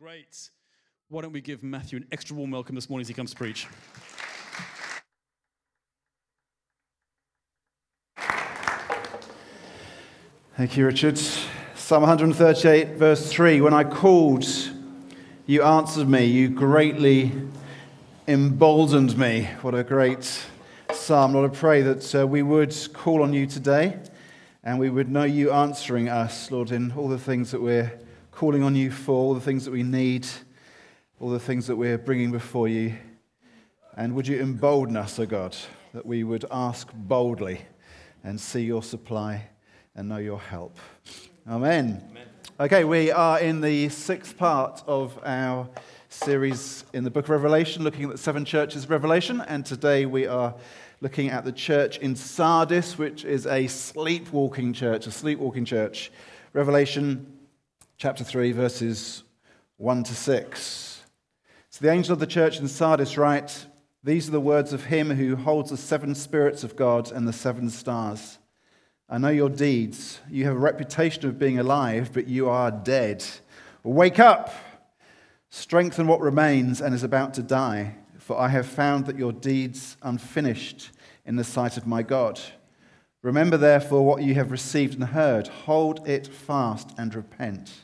Great. Why don't we give Matthew an extra warm welcome this morning as he comes to preach? Thank you, Richard. Psalm 138, verse 3 When I called, you answered me, you greatly emboldened me. What a great psalm. Lord, I pray that uh, we would call on you today and we would know you answering us, Lord, in all the things that we're calling on you for, all the things that we need, all the things that we're bringing before you. And would you embolden us, O oh God, that we would ask boldly and see your supply and know your help. Amen. Amen. Okay, we are in the sixth part of our series in the book of Revelation, looking at the seven churches of Revelation. And today we are looking at the church in Sardis, which is a sleepwalking church, a sleepwalking church. Revelation chapter 3, verses 1 to 6. So the angel of the church in Sardis writes, These are the words of him who holds the seven spirits of God and the seven stars. I know your deeds. You have a reputation of being alive, but you are dead. Wake up! Strengthen what remains and is about to die, for I have found that your deeds unfinished in the sight of my God. Remember, therefore, what you have received and heard. Hold it fast and repent.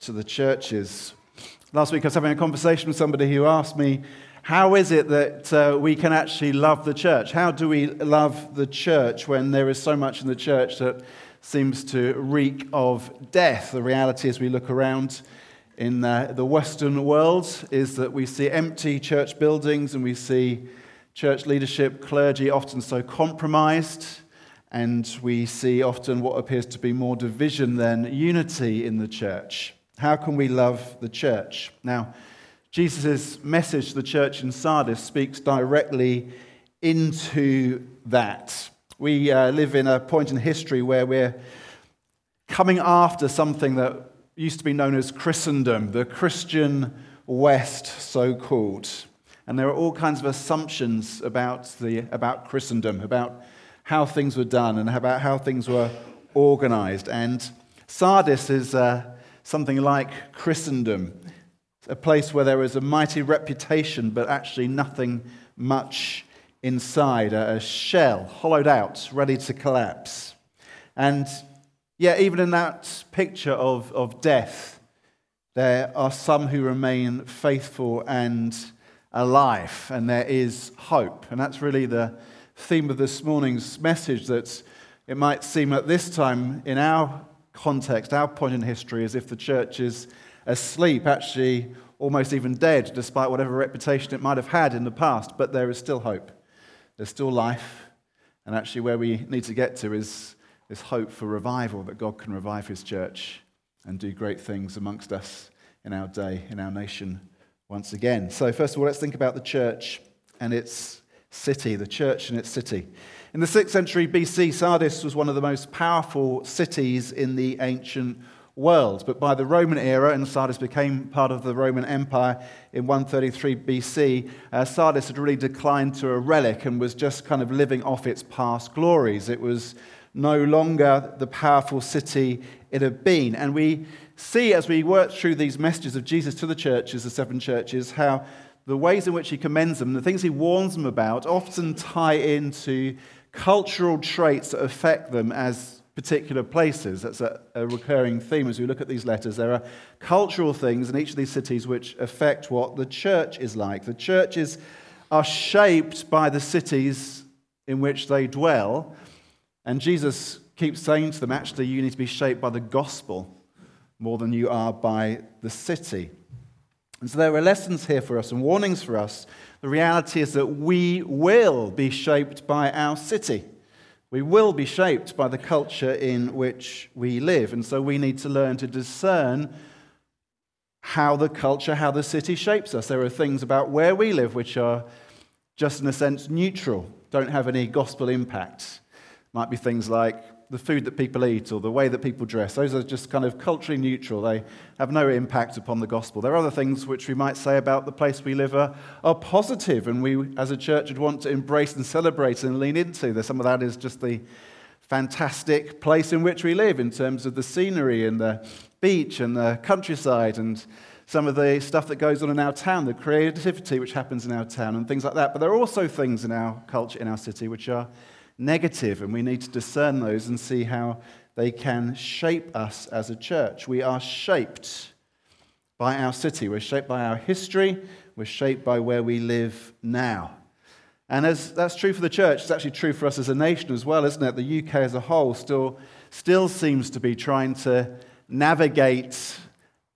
to the churches. Last week I was having a conversation with somebody who asked me, How is it that uh, we can actually love the church? How do we love the church when there is so much in the church that seems to reek of death? The reality as we look around in the Western world is that we see empty church buildings and we see church leadership, clergy often so compromised, and we see often what appears to be more division than unity in the church. How can we love the church? Now, Jesus' message to the church in Sardis speaks directly into that. We uh, live in a point in history where we're coming after something that used to be known as Christendom, the Christian West, so called. And there are all kinds of assumptions about, the, about Christendom, about how things were done and about how things were organized. And Sardis is uh, something like Christendom, a place where there is a mighty reputation, but actually nothing much inside, a shell hollowed out, ready to collapse. And yeah, even in that picture of, of death, there are some who remain faithful and alive and there is hope. And that's really the theme of this morning's message that it might seem at this time in our context, our point in history, is if the church is asleep, actually almost even dead, despite whatever reputation it might have had in the past. But there is still hope. There's still life. And actually, where we need to get to is this hope for revival that God can revive his church and do great things amongst us in our day, in our nation once again. So, first of all, let's think about the church and its city, the church and its city. In the 6th century BC, Sardis was one of the most powerful cities in the ancient world. But by the Roman era, and Sardis became part of the Roman Empire in 133 BC, uh, Sardis had really declined to a relic and was just kind of living off its past glories. It was no longer the powerful city it had been. And we see as we work through these messages of Jesus to the churches, the seven churches, how the ways in which he commends them, the things he warns them about, often tie into cultural traits that affect them as particular places. That's a, a, recurring theme as we look at these letters. There are cultural things in each of these cities which affect what the church is like. The churches are shaped by the cities in which they dwell. And Jesus keeps saying to them, actually, you need to be shaped by the gospel more than you are by the city. And so there are lessons here for us and warnings for us. The reality is that we will be shaped by our city. We will be shaped by the culture in which we live. And so we need to learn to discern how the culture, how the city shapes us. There are things about where we live which are just, in a sense, neutral, don't have any gospel impact. Might be things like the food that people eat or the way that people dress. Those are just kind of culturally neutral. They have no impact upon the gospel. There are other things which we might say about the place we live are, are positive and we as a church would want to embrace and celebrate and lean into. There's some of that is just the fantastic place in which we live in terms of the scenery and the beach and the countryside and some of the stuff that goes on in our town, the creativity which happens in our town and things like that. But there are also things in our culture, in our city, which are negative, and we need to discern those and see how they can shape us as a church. We are shaped by our city, we're shaped by our history, we're shaped by where we live now. And as that's true for the church, it's actually true for us as a nation as well, isn't it? The UK as a whole still, still seems to be trying to navigate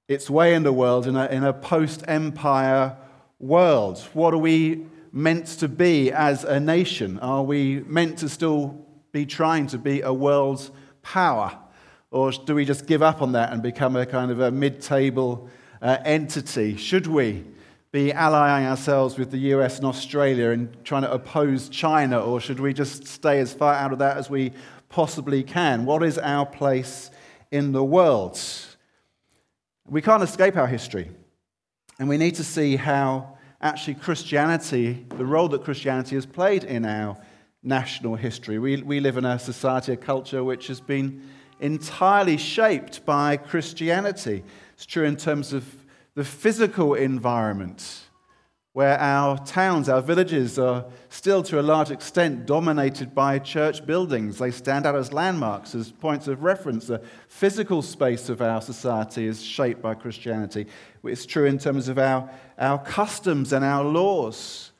its way in the world in a, in a post empire world. What are we meant to be as a nation? Are we meant to still be trying to be a world power? Or do we just give up on that and become a kind of a mid table uh, entity? Should we be allying ourselves with the US and Australia and trying to oppose China, or should we just stay as far out of that as we possibly can? What is our place in the world? We can't escape our history, and we need to see how actually Christianity, the role that Christianity has played in our national history. We, we live in a society, a culture which has been entirely shaped by Christianity. It's true in terms of the physical environment, where our towns, our villages are still to a large extent dominated by church buildings. They stand out as landmarks, as points of reference. The physical space of our society is shaped by Christianity. It's true in terms of our, our customs and our laws.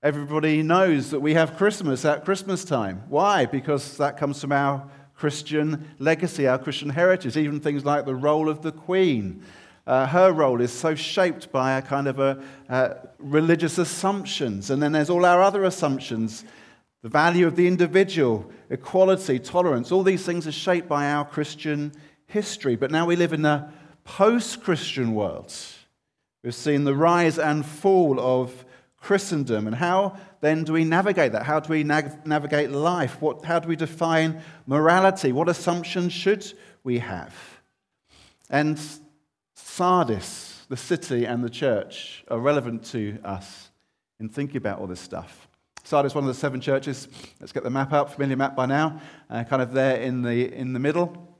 Everybody knows that we have Christmas at Christmas time. Why? Because that comes from our Christian legacy, our Christian heritage, even things like the role of the Queen uh, her role is so shaped by a kind of a, uh, religious assumptions. And then there's all our other assumptions the value of the individual, equality, tolerance. All these things are shaped by our Christian history. But now we live in a post Christian world. We've seen the rise and fall of Christendom. And how then do we navigate that? How do we nav- navigate life? What, how do we define morality? What assumptions should we have? And Sardis, the city, and the church are relevant to us in thinking about all this stuff. Sardis, one of the seven churches. Let's get the map up, familiar map by now, uh, kind of there in the, in the middle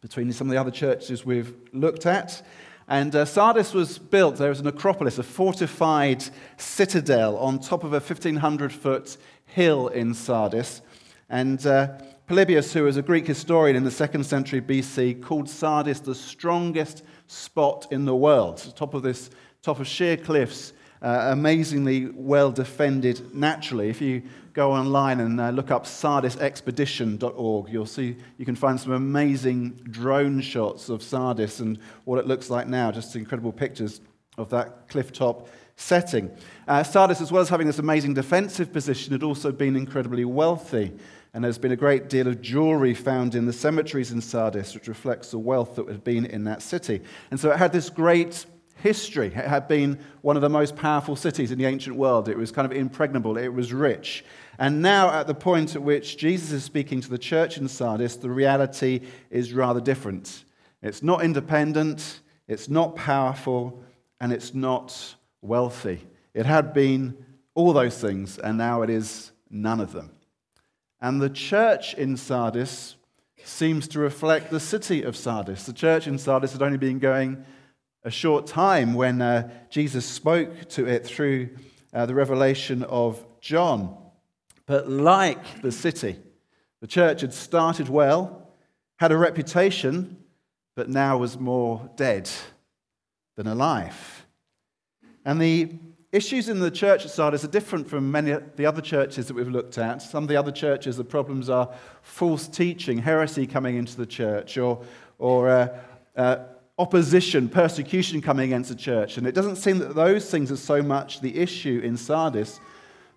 between some of the other churches we've looked at. And uh, Sardis was built, there was an acropolis, a fortified citadel on top of a 1,500 foot hill in Sardis. And uh, Polybius, who was a Greek historian in the second century BC, called Sardis the strongest spot in the world. Top of this, top of sheer cliffs, uh, amazingly well defended naturally. If you go online and uh, look up sardisexpedition.org, you'll see you can find some amazing drone shots of Sardis and what it looks like now. Just incredible pictures of that cliff top setting. Uh, Sardis, as well as having this amazing defensive position, had also been incredibly wealthy. And there's been a great deal of jewelry found in the cemeteries in Sardis, which reflects the wealth that had been in that city. And so it had this great history. It had been one of the most powerful cities in the ancient world. It was kind of impregnable, it was rich. And now, at the point at which Jesus is speaking to the church in Sardis, the reality is rather different. It's not independent, it's not powerful, and it's not wealthy. It had been all those things, and now it is none of them. And the church in Sardis seems to reflect the city of Sardis. The church in Sardis had only been going a short time when uh, Jesus spoke to it through uh, the revelation of John. But like the city, the church had started well, had a reputation, but now was more dead than alive. And the issues in the church at Sardis are different from many of the other churches that we've looked at. Some of the other churches, the problems are false teaching, heresy coming into the church, or, or uh, uh, opposition, persecution coming against the church. And it doesn't seem that those things are so much the issue in Sardis.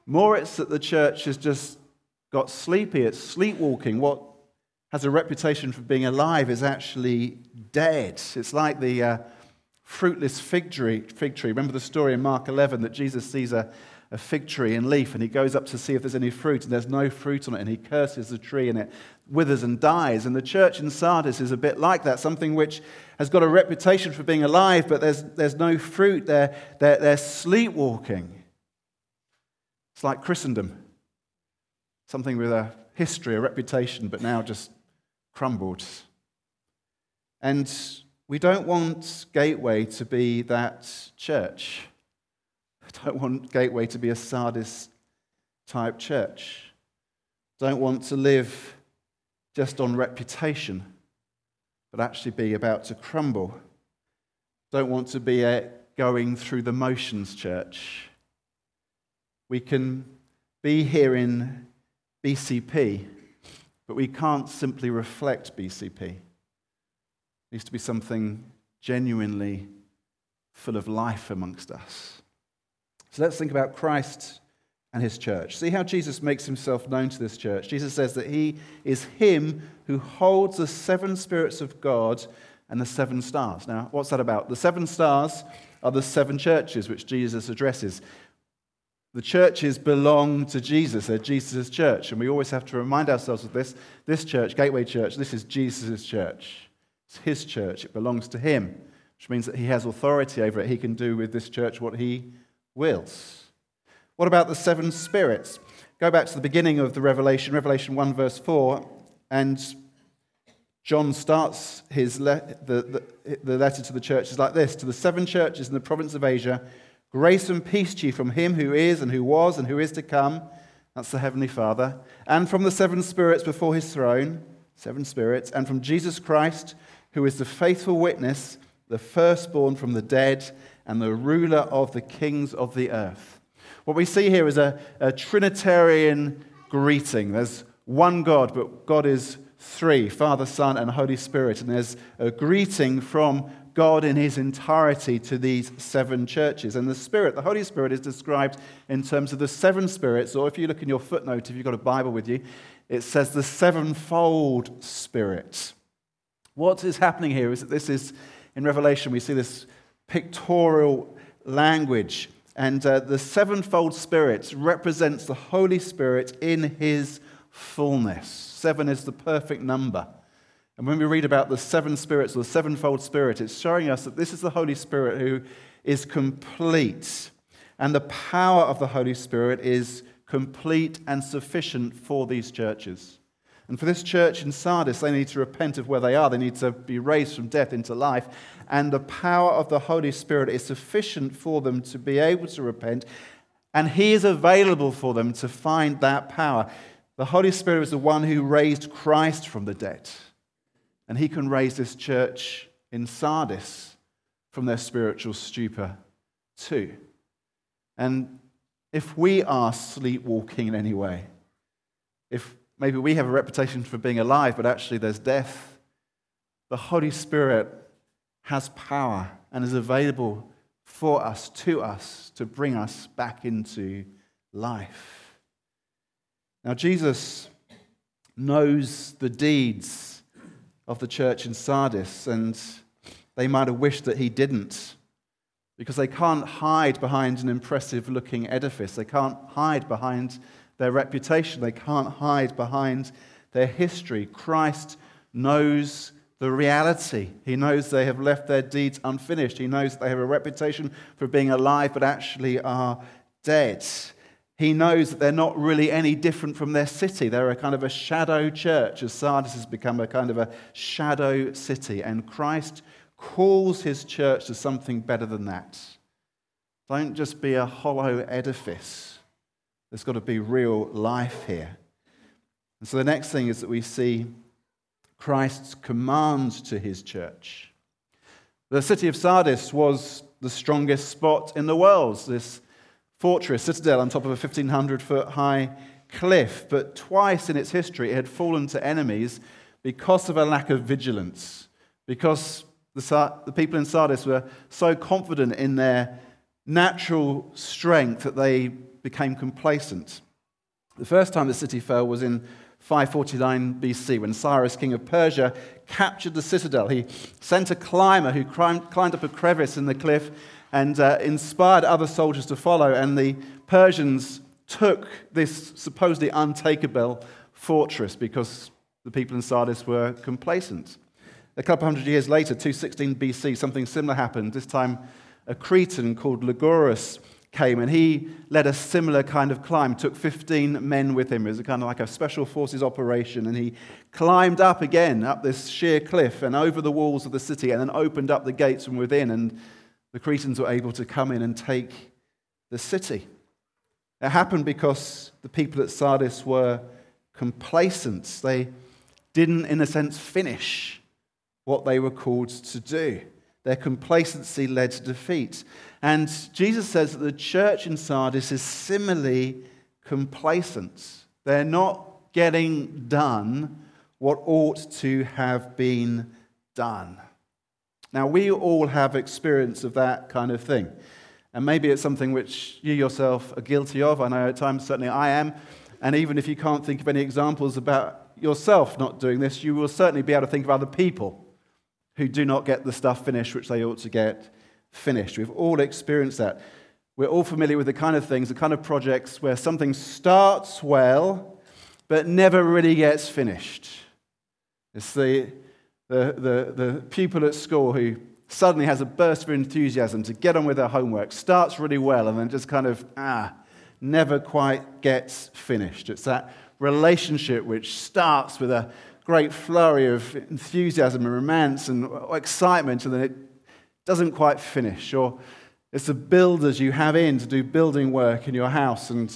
More, it's that the church has just got sleepy, it's sleepwalking. What has a reputation for being alive is actually dead. It's like the uh, fruitless fig tree. Fig tree. Remember the story in Mark 11 that Jesus sees a, a fig tree in leaf and he goes up to see if there's any fruit and there's no fruit on it and he curses the tree and it withers and dies. And the church in Sardis is a bit like that, something which has got a reputation for being alive, but there's, there's no fruit. They're, they're, they're sleepwalking. It's like Christendom, something with a history, a reputation, but now just crumbled. And we don't want Gateway to be that church. I don't want Gateway to be a Sardis type church. Don't want to live just on reputation, but actually be about to crumble. Don't want to be a going through the motions church. We can be here in BCP, but we can't simply reflect BCP. Needs to be something genuinely full of life amongst us. So let's think about Christ and his church. See how Jesus makes himself known to this church. Jesus says that he is him who holds the seven spirits of God and the seven stars. Now, what's that about? The seven stars are the seven churches which Jesus addresses. The churches belong to Jesus. They're Jesus' church. And we always have to remind ourselves of this. This church, Gateway Church, this is Jesus' church. It's his church. It belongs to him, which means that he has authority over it. He can do with this church what he wills. What about the seven spirits? Go back to the beginning of the Revelation, Revelation 1, verse 4, and John starts his le- the, the, the letter to the churches like this To the seven churches in the province of Asia, grace and peace to you from him who is, and who was, and who is to come. That's the Heavenly Father. And from the seven spirits before his throne, seven spirits, and from Jesus Christ, who is the faithful witness, the firstborn from the dead, and the ruler of the kings of the earth. What we see here is a, a Trinitarian greeting. There's one God, but God is three Father, Son, and Holy Spirit. And there's a greeting from God in his entirety to these seven churches. And the Spirit, the Holy Spirit, is described in terms of the seven spirits, or if you look in your footnote, if you've got a Bible with you, it says the sevenfold Spirit. What is happening here is that this is, in Revelation, we see this pictorial language and uh, the sevenfold Spirit represents the Holy Spirit in his fullness. Seven is the perfect number. And when we read about the seven spirits or the sevenfold Spirit, it's showing us that this is the Holy Spirit who is complete. And the power of the Holy Spirit is complete and sufficient for these churches. And for this church in Sardis, they need to repent of where they are. They need to be raised from death into life. And the power of the Holy Spirit is sufficient for them to be able to repent. And He is available for them to find that power. The Holy Spirit is the one who raised Christ from the dead. And He can raise this church in Sardis from their spiritual stupor too. And if we are sleepwalking in any way, if Maybe we have a reputation for being alive, but actually there's death. The Holy Spirit has power and is available for us, to us, to bring us back into life. Now, Jesus knows the deeds of the church in Sardis, and they might have wished that he didn't because they can't hide behind an impressive looking edifice. They can't hide behind their reputation. They can't hide behind their history. Christ knows the reality. He knows they have left their deeds unfinished. He knows they have a reputation for being alive but actually are dead. He knows that they're not really any different from their city. They're a kind of a shadow church, as Sardis has become a kind of a shadow city. And Christ calls his church to something better than that. Don't just be a hollow edifice. There's got to be real life here. And so the next thing is that we see Christ's command to his church. The city of Sardis was the strongest spot in the world, this fortress, citadel on top of a 1,500 foot high cliff. But twice in its history, it had fallen to enemies because of a lack of vigilance, because the, the people in Sardis were so confident in their natural strength that they became complacent. The first time the city fell was in 549 BC, when Cyrus, king of Persia, captured the citadel. He sent a climber who climbed, up a crevice in the cliff and uh, inspired other soldiers to follow. And the Persians took this supposedly untakeable fortress because the people in Sardis were complacent. A couple hundred years later, 216 BC, something similar happened. This time, a Cretan called Lygoras came and he led a similar kind of climb, took 15 men with him. It was kind of like a special forces operation. And he climbed up again, up this sheer cliff and over the walls of the city, and then opened up the gates from within. And the Cretans were able to come in and take the city. It happened because the people at Sardis were complacent. They didn't, in a sense, finish what they were called to do. Their complacency led to defeat. And Jesus says that the church in Sardis is similarly complacent. They're not getting done what ought to have been done. Now, we all have experience of that kind of thing. And maybe it's something which you yourself are guilty of. I know at times, certainly I am. And even if you can't think of any examples about yourself not doing this, you will certainly be able to think of other people who do not get the stuff finished which they ought to get finished. We've all experienced that. We're all familiar with the kind of things, the kind of projects where something starts well, but never really gets finished. It's the, the, the, the pupil at school who suddenly has a burst of enthusiasm to get on with their homework, starts really well, and then just kind of, ah, never quite gets finished. It's that relationship which starts with a great flurry of enthusiasm and romance and excitement, and then it doesn't quite finish. Or it's the builders you have in to do building work in your house. And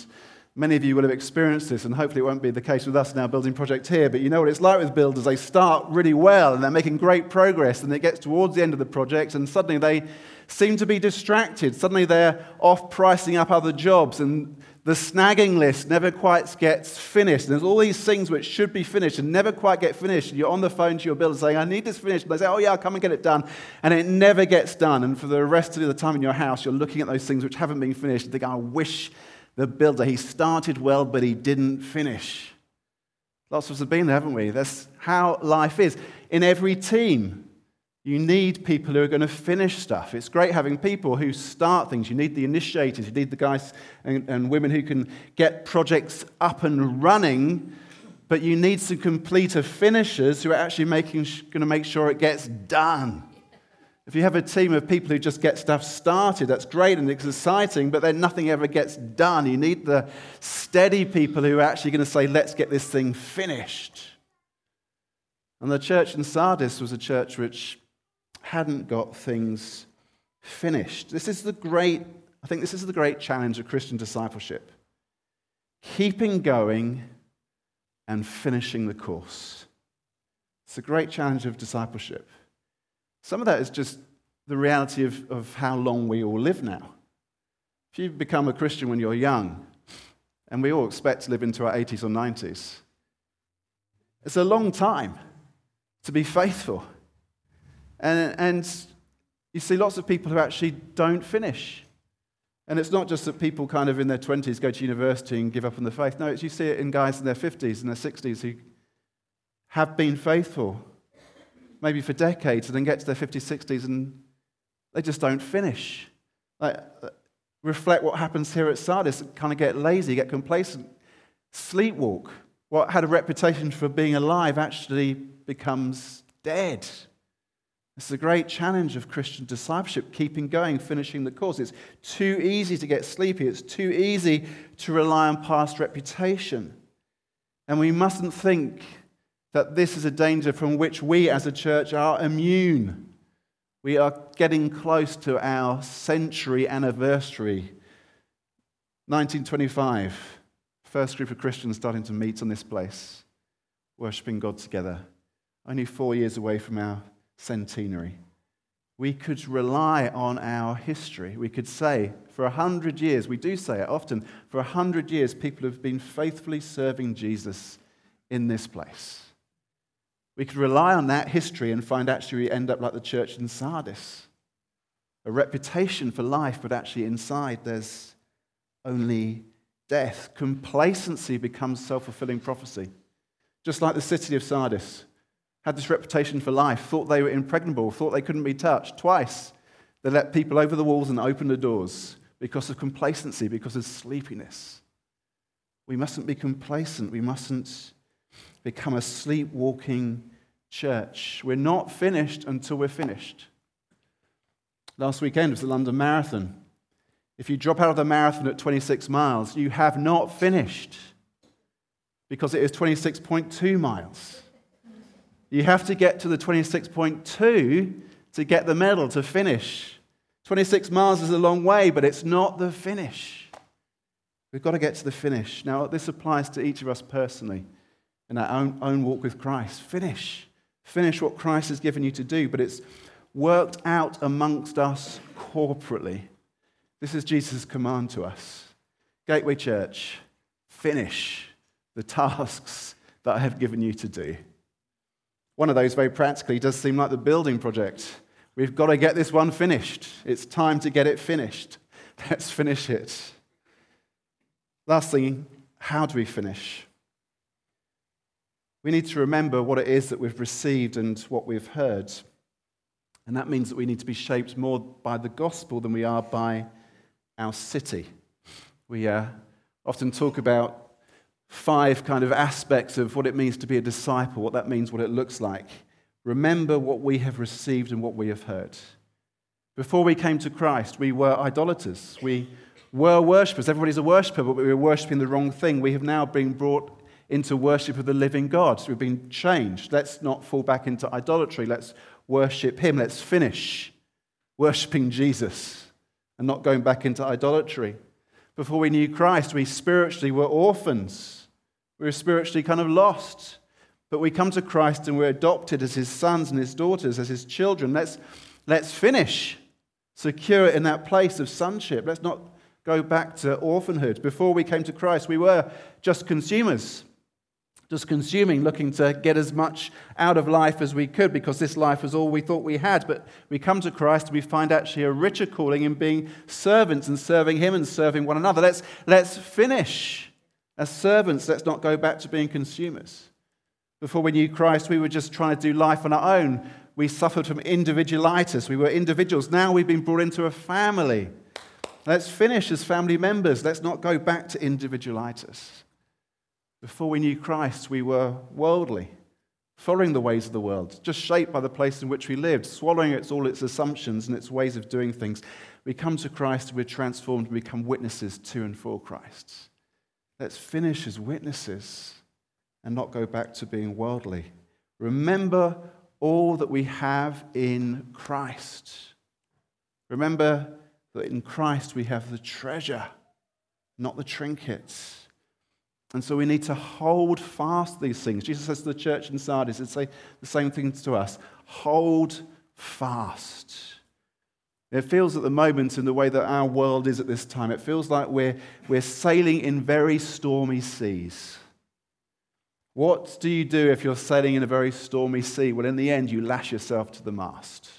many of you will have experienced this, and hopefully it won't be the case with us in our building project here. But you know what it's like with builders. They start really well and they're making great progress, and it gets towards the end of the project, and suddenly they seem to be distracted. Suddenly they're off pricing up other jobs, and the snagging list never quite gets finished. There's all these things which should be finished and never quite get finished. You're on the phone to your builder saying, I need this finished. And they say, Oh, yeah, I'll come and get it done. And it never gets done. And for the rest of the time in your house, you're looking at those things which haven't been finished and thinking, I wish the builder, he started well, but he didn't finish. Lots of us have been there, haven't we? That's how life is. In every team, you need people who are going to finish stuff. It's great having people who start things. You need the initiators. You need the guys and, and women who can get projects up and running. But you need some completer finishers who are actually making, going to make sure it gets done. If you have a team of people who just get stuff started, that's great and it's exciting, but then nothing ever gets done. You need the steady people who are actually going to say, let's get this thing finished. And the church in Sardis was a church which hadn't got things finished. This is the great, I think this is the great challenge of Christian discipleship. Keeping going and finishing the course. It's a great challenge of discipleship. Some of that is just the reality of, of how long we all live now. If you become a Christian when you're young, and we all expect to live into our 80s or 90s, it's a long time to be faithful. And, and you see lots of people who actually don't finish. And it's not just that people kind of in their 20s go to university and give up on the faith. No, it's, you see it in guys in their 50s and their 60s who have been faithful, maybe for decades, and then get to their 50s, 60s, and they just don't finish. Like, reflect what happens here at Sardis. Kind of get lazy, get complacent, sleepwalk. What had a reputation for being alive actually becomes dead. It's a great challenge of Christian discipleship, keeping going, finishing the course. It's too easy to get sleepy. It's too easy to rely on past reputation. And we mustn't think that this is a danger from which we as a church are immune. We are getting close to our century anniversary. 1925, first group of Christians starting to meet on this place, worshipping God together. Only four years away from our centenary. We could rely on our history. We could say, for a hundred years, we do say it often, for a hundred years, people have been faithfully serving Jesus in this place. We could rely on that history and find actually we end up like the church in Sardis a reputation for life, but actually inside there's only death. Complacency becomes self fulfilling prophecy. just like the city of Sardis, had this reputation for life, thought they were impregnable, thought they couldn't be touched. Twice, they let people over the walls and open the doors because of complacency, because of sleepiness. We mustn't be complacent. We mustn't become a sleepwalking church. We're not finished until we're finished. Last weekend was the London Marathon. If you drop out of the marathon at 26 miles, you have not finished because it is 26.2 miles. You have to get to the 26.2 to get the medal to finish. 26 miles is a long way, but it's not the finish. We've got to get to the finish. Now, this applies to each of us personally in our own, own walk with Christ. Finish. Finish what Christ has given you to do, but it's worked out amongst us corporately. This is Jesus' command to us. Gateway Church, finish the tasks that I have given you to do. One of those, very practically, does seem like the building project. We've got to get this one finished. It's time to get it finished. Let's finish it. Lastly, how do we finish? We need to remember what it is that we've received and what we've heard. And that means that we need to be shaped more by the gospel than we are by our city. We uh, often talk about five kind of aspects of what it means to be a disciple, what that means, what it looks like. Remember what we have received and what we have heard. Before we came to Christ, we were idolaters. We were worshippers. Everybody's a worshiper, but we were worshipping the wrong thing. We have now been brought into worship of the living God. We've been changed. Let's not fall back into idolatry. Let's worship Him. Let's finish worshipping Jesus and not going back into idolatry. Before we knew Christ, we spiritually were orphans. We were spiritually kind of lost. But we come to Christ and we're adopted as his sons and his daughters, as his children. Let's, let's finish secure in that place of sonship. Let's not go back to orphanhood. Before we came to Christ, we were just consumers, just consuming, looking to get as much out of life as we could because this life was all we thought we had. But we come to Christ and we find actually a richer calling in being servants and serving Him and serving one another. Let's, let's finish as servants, let's not go back to being consumers. Before we knew Christ, we were just trying to do life on our own. We suffered from individualitis. We were individuals. Now we've been brought into a family. Let's finish as family members. Let's not go back to individualitis. Before we knew Christ, we were worldly, following the ways of the world, just shaped by the place in which we lived, swallowing its, all its assumptions and its ways of doing things. We come to Christ, we're transformed, and become witnesses to and for Christ. Let's finish as witnesses and not go back to being worldly. Remember all that we have in Christ. Remember that in Christ we have the treasure, not the trinkets. And so we need to hold fast these things. Jesus says to the church in Sardis, and say the same thing to us hold fast. It feels at the moment, in the way that our world is at this time, it feels like we're, we're sailing in very stormy seas. What do you do if you're sailing in a very stormy sea? Well, in the end, you lash yourself to the mast.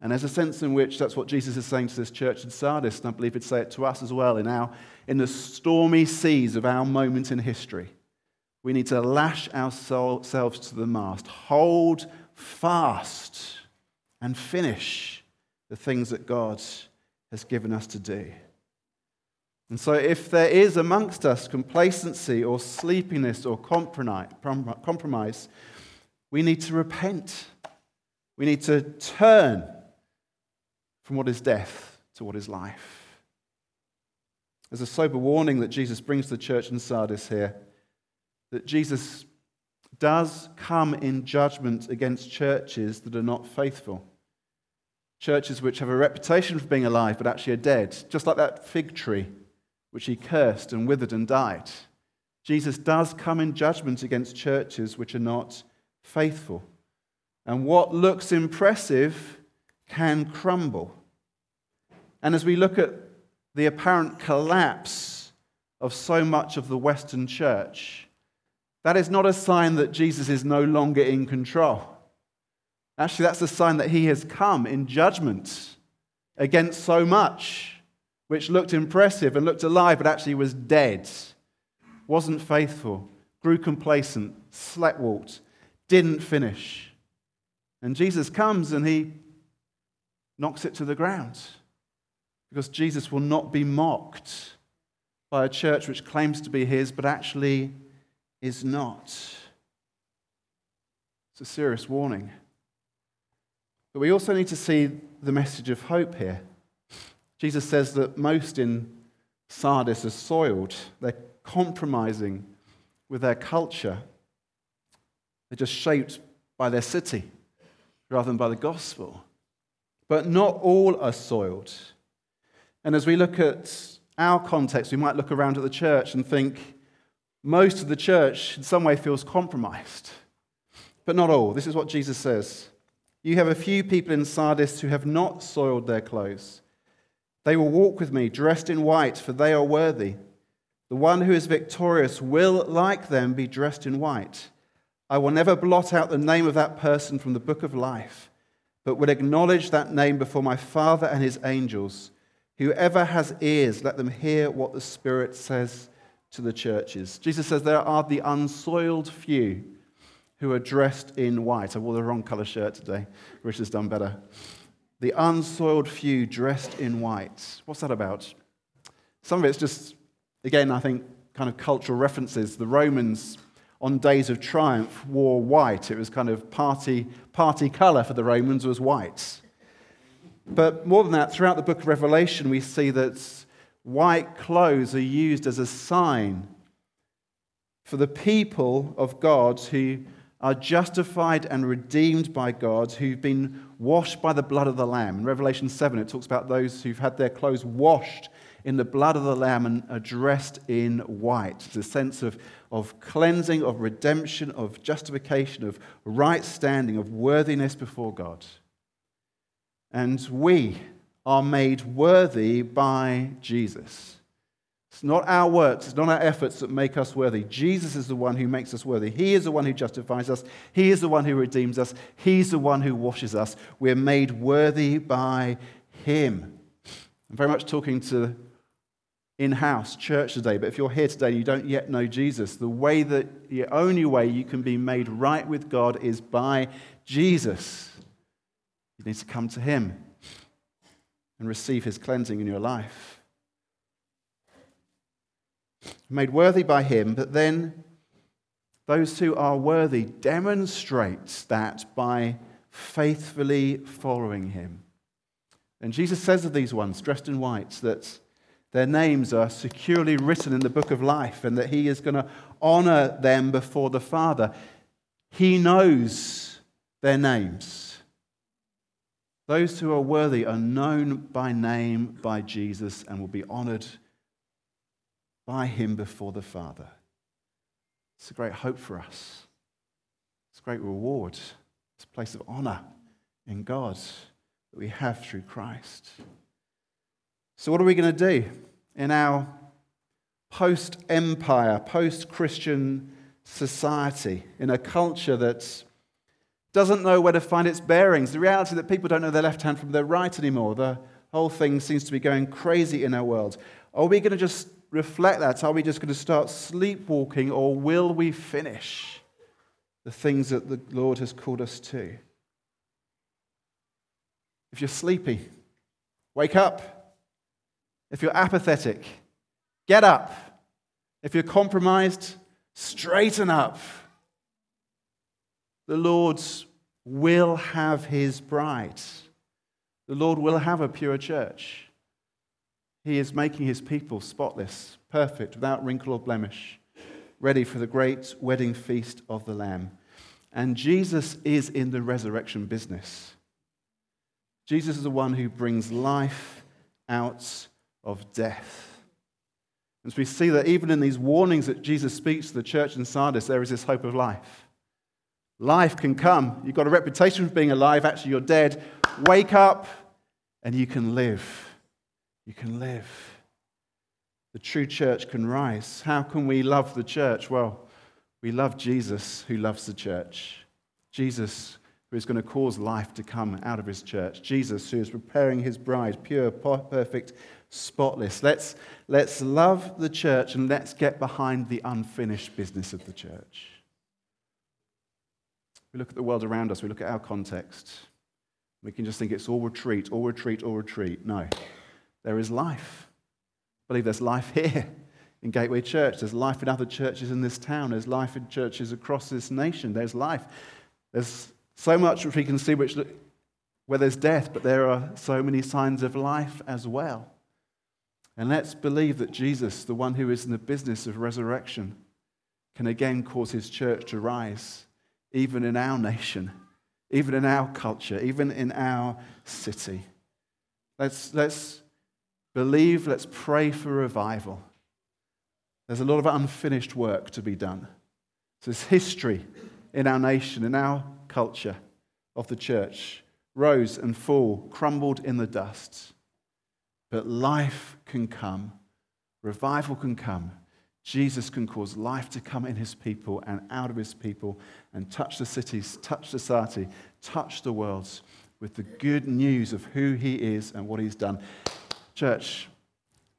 And there's a sense in which that's what Jesus is saying to this church in Sardis, and I believe he'd say it to us as well in, our, in the stormy seas of our moment in history. We need to lash ourselves to the mast, hold fast, and finish the things that God has given us to do. And so, if there is amongst us complacency or sleepiness or compromise, we need to repent. We need to turn from what is death to what is life. There's a sober warning that Jesus brings to the church in Sardis here that Jesus does come in judgment against churches that are not faithful churches which have a reputation for being alive but actually are dead, just like that fig tree which he cursed and withered and died. Jesus does come in judgment against churches which are not faithful. And what looks impressive can crumble. And as we look at the apparent collapse of so much of the Western church, that is not a sign that Jesus is no longer in control. Actually, that's a sign that he has come in judgment against so much which looked impressive and looked alive, but actually was dead, wasn't faithful, grew complacent, slept walked, didn't finish. And Jesus comes and he knocks it to the ground because Jesus will not be mocked by a church which claims to be his but actually is not. It's a serious warning. But we also need to see the message of hope here. Jesus says that most in Sardis are soiled, they're compromising with their culture, they're just shaped by their city rather than by the gospel. But not all are soiled. And as we look at our context, we might look around at the church and think most of the church in some way feels compromised. But not all. This is what Jesus says. You have a few people in Sardis who have not soiled their clothes. They will walk with me dressed in white, for they are worthy. The one who is victorious will, like them, be dressed in white. I will never blot out the name of that person from the book of life, but will acknowledge that name before my Father and his angels. Whoever has ears, let them hear what the Spirit says to the churches. Jesus says there are the unsoiled few who are dressed in white. I wore the wrong color shirt today. Rich has done better. The unsoiled few dressed in white. What's that about? Some of it's just, again, I think, kind of cultural references. The Romans on days of triumph wore white. It was kind of party, party color for the Romans was white. But more than that, throughout the book of Revelation, we see that white clothes are used as a sign for the people of God who are justified and redeemed by God, who've been washed by the blood of the Lamb. In Revelation 7, it talks about those who've had their clothes washed in the blood of the Lamb and are dressed in white. It's a sense of, of cleansing, of redemption, of justification, of right standing, of worthiness before God. And we are made worthy by Jesus. It's not our works, it's not our efforts that make us worthy. Jesus is the one who makes us worthy. He is the one who justifies us. He is the one who redeems us. He's the one who washes us. We're made worthy by Him. I'm very much talking to in house church today, but if you're here today and you don't yet know Jesus, the way that the only way you can be made right with God is by Jesus. You need to come to Him and receive His cleansing in your life. Made worthy by Him, but then those who are worthy demonstrate that by faithfully following Him. And Jesus says of these ones dressed in white that their names are securely written in the book of life and that He is going to honor them before the Father. He knows their names. Those who are worthy are known by name by Jesus and will be honored by him before the Father. It's a great hope for us. It's a great reward. It's a place of honor in God that we have through Christ. So, what are we going to do in our post empire, post Christian society, in a culture that doesn't know where to find its bearings. The reality that people don't know their left hand from their right anymore. The whole thing seems to be going crazy in our world. Are we going to just reflect that? Are we just going to start sleepwalking, or will we finish the things that the Lord has called us to? If you're sleepy, wake up. If you're apathetic, get up. If you're compromised, straighten up. The Lord will have his bride. The Lord will have a pure church. He is making his people spotless, perfect, without wrinkle or blemish, ready for the great wedding feast of the Lamb. And Jesus is in the resurrection business. Jesus is the one who brings life out of death. As we see that even in these warnings that Jesus speaks to the church in Sardis, there is this hope of life. Life can come. You've got a reputation for being alive, actually, you're dead. Wake up and you can live. You can live. The true church can rise. How can we love the church? Well, we love Jesus who loves the church. Jesus who is going to cause life to come out of his church. Jesus, who is preparing his bride, pure, perfect, spotless. Let's, let's love the church and let's get behind the unfinished business of the church. We look at the world around us, we look at our context. We can just think it's all retreat, all retreat, all retreat. No, there is life. I believe there's life here in Gateway Church. There's life in other churches in this town. There's life in churches across this nation. There's life. There's so much which we can see which, where there's death, but there are so many signs of life as well. And let's believe that Jesus, the one who is in the business of resurrection, can again cause his church to rise, even in our nation, even in our culture, even in our city. Let's, let's believe, let's pray for revival. There's a lot of unfinished work to be done. There's history in our nation, in our culture of the church, rose and fall, crumbled in the dust. But life can come, revival can come. Jesus can cause life to come in his people and out of his people and touch the cities, touch society, touch the world with the good news of who he is and what he's done. Church,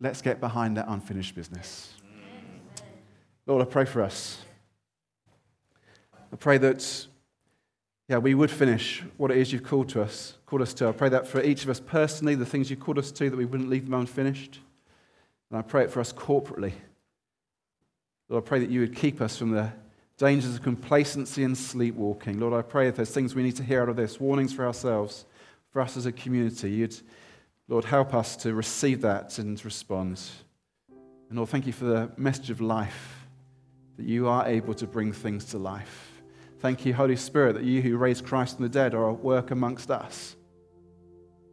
let's get behind that unfinished business. Lord, I pray for us. I pray that, yeah, we would finish what it is you've called to us, called us to. I pray that for each of us personally, the things you've called us to, that we wouldn't leave them unfinished. And I pray it for us corporately. Lord, I pray that you would keep us from the dangers of complacency and sleepwalking. Lord, I pray if there's things we need to hear out of this, warnings for ourselves, for us as a community, you'd, Lord, help us to receive that and respond. And Lord, thank you for the message of life that you are able to bring things to life. Thank you, Holy Spirit, that you who raised Christ from the dead are at work amongst us.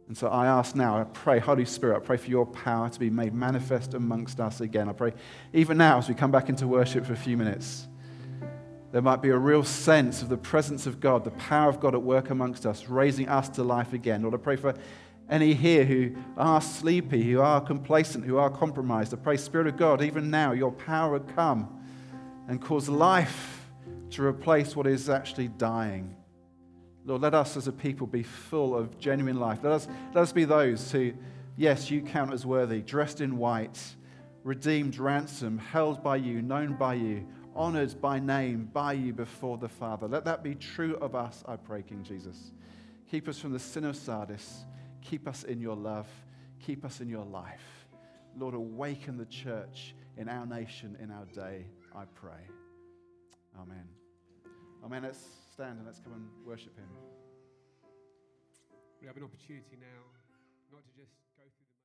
And so I ask now, I pray, Holy Spirit, I pray for your power to be made manifest amongst us again. I pray, even now, as we come back into worship for a few minutes, there might be a real sense of the presence of God, the power of God at work amongst us, raising us to life again. Lord, I pray for any here who are sleepy, who are complacent, who are compromised. I pray, Spirit of God, even now, your power would come and cause life to replace what is actually dying. Lord, let us as a people be full of genuine life. Let us, let us be those who, yes, you count as worthy, dressed in white, redeemed, ransomed, held by you, known by you, honored by name by you before the Father. Let that be true of us, I pray, King Jesus. Keep us from the sin of Sardis. Keep us in your love. Keep us in your life. Lord, awaken the church in our nation, in our day. I pray. Amen. Amen. Let's stand and let's come and worship Him. We have an opportunity now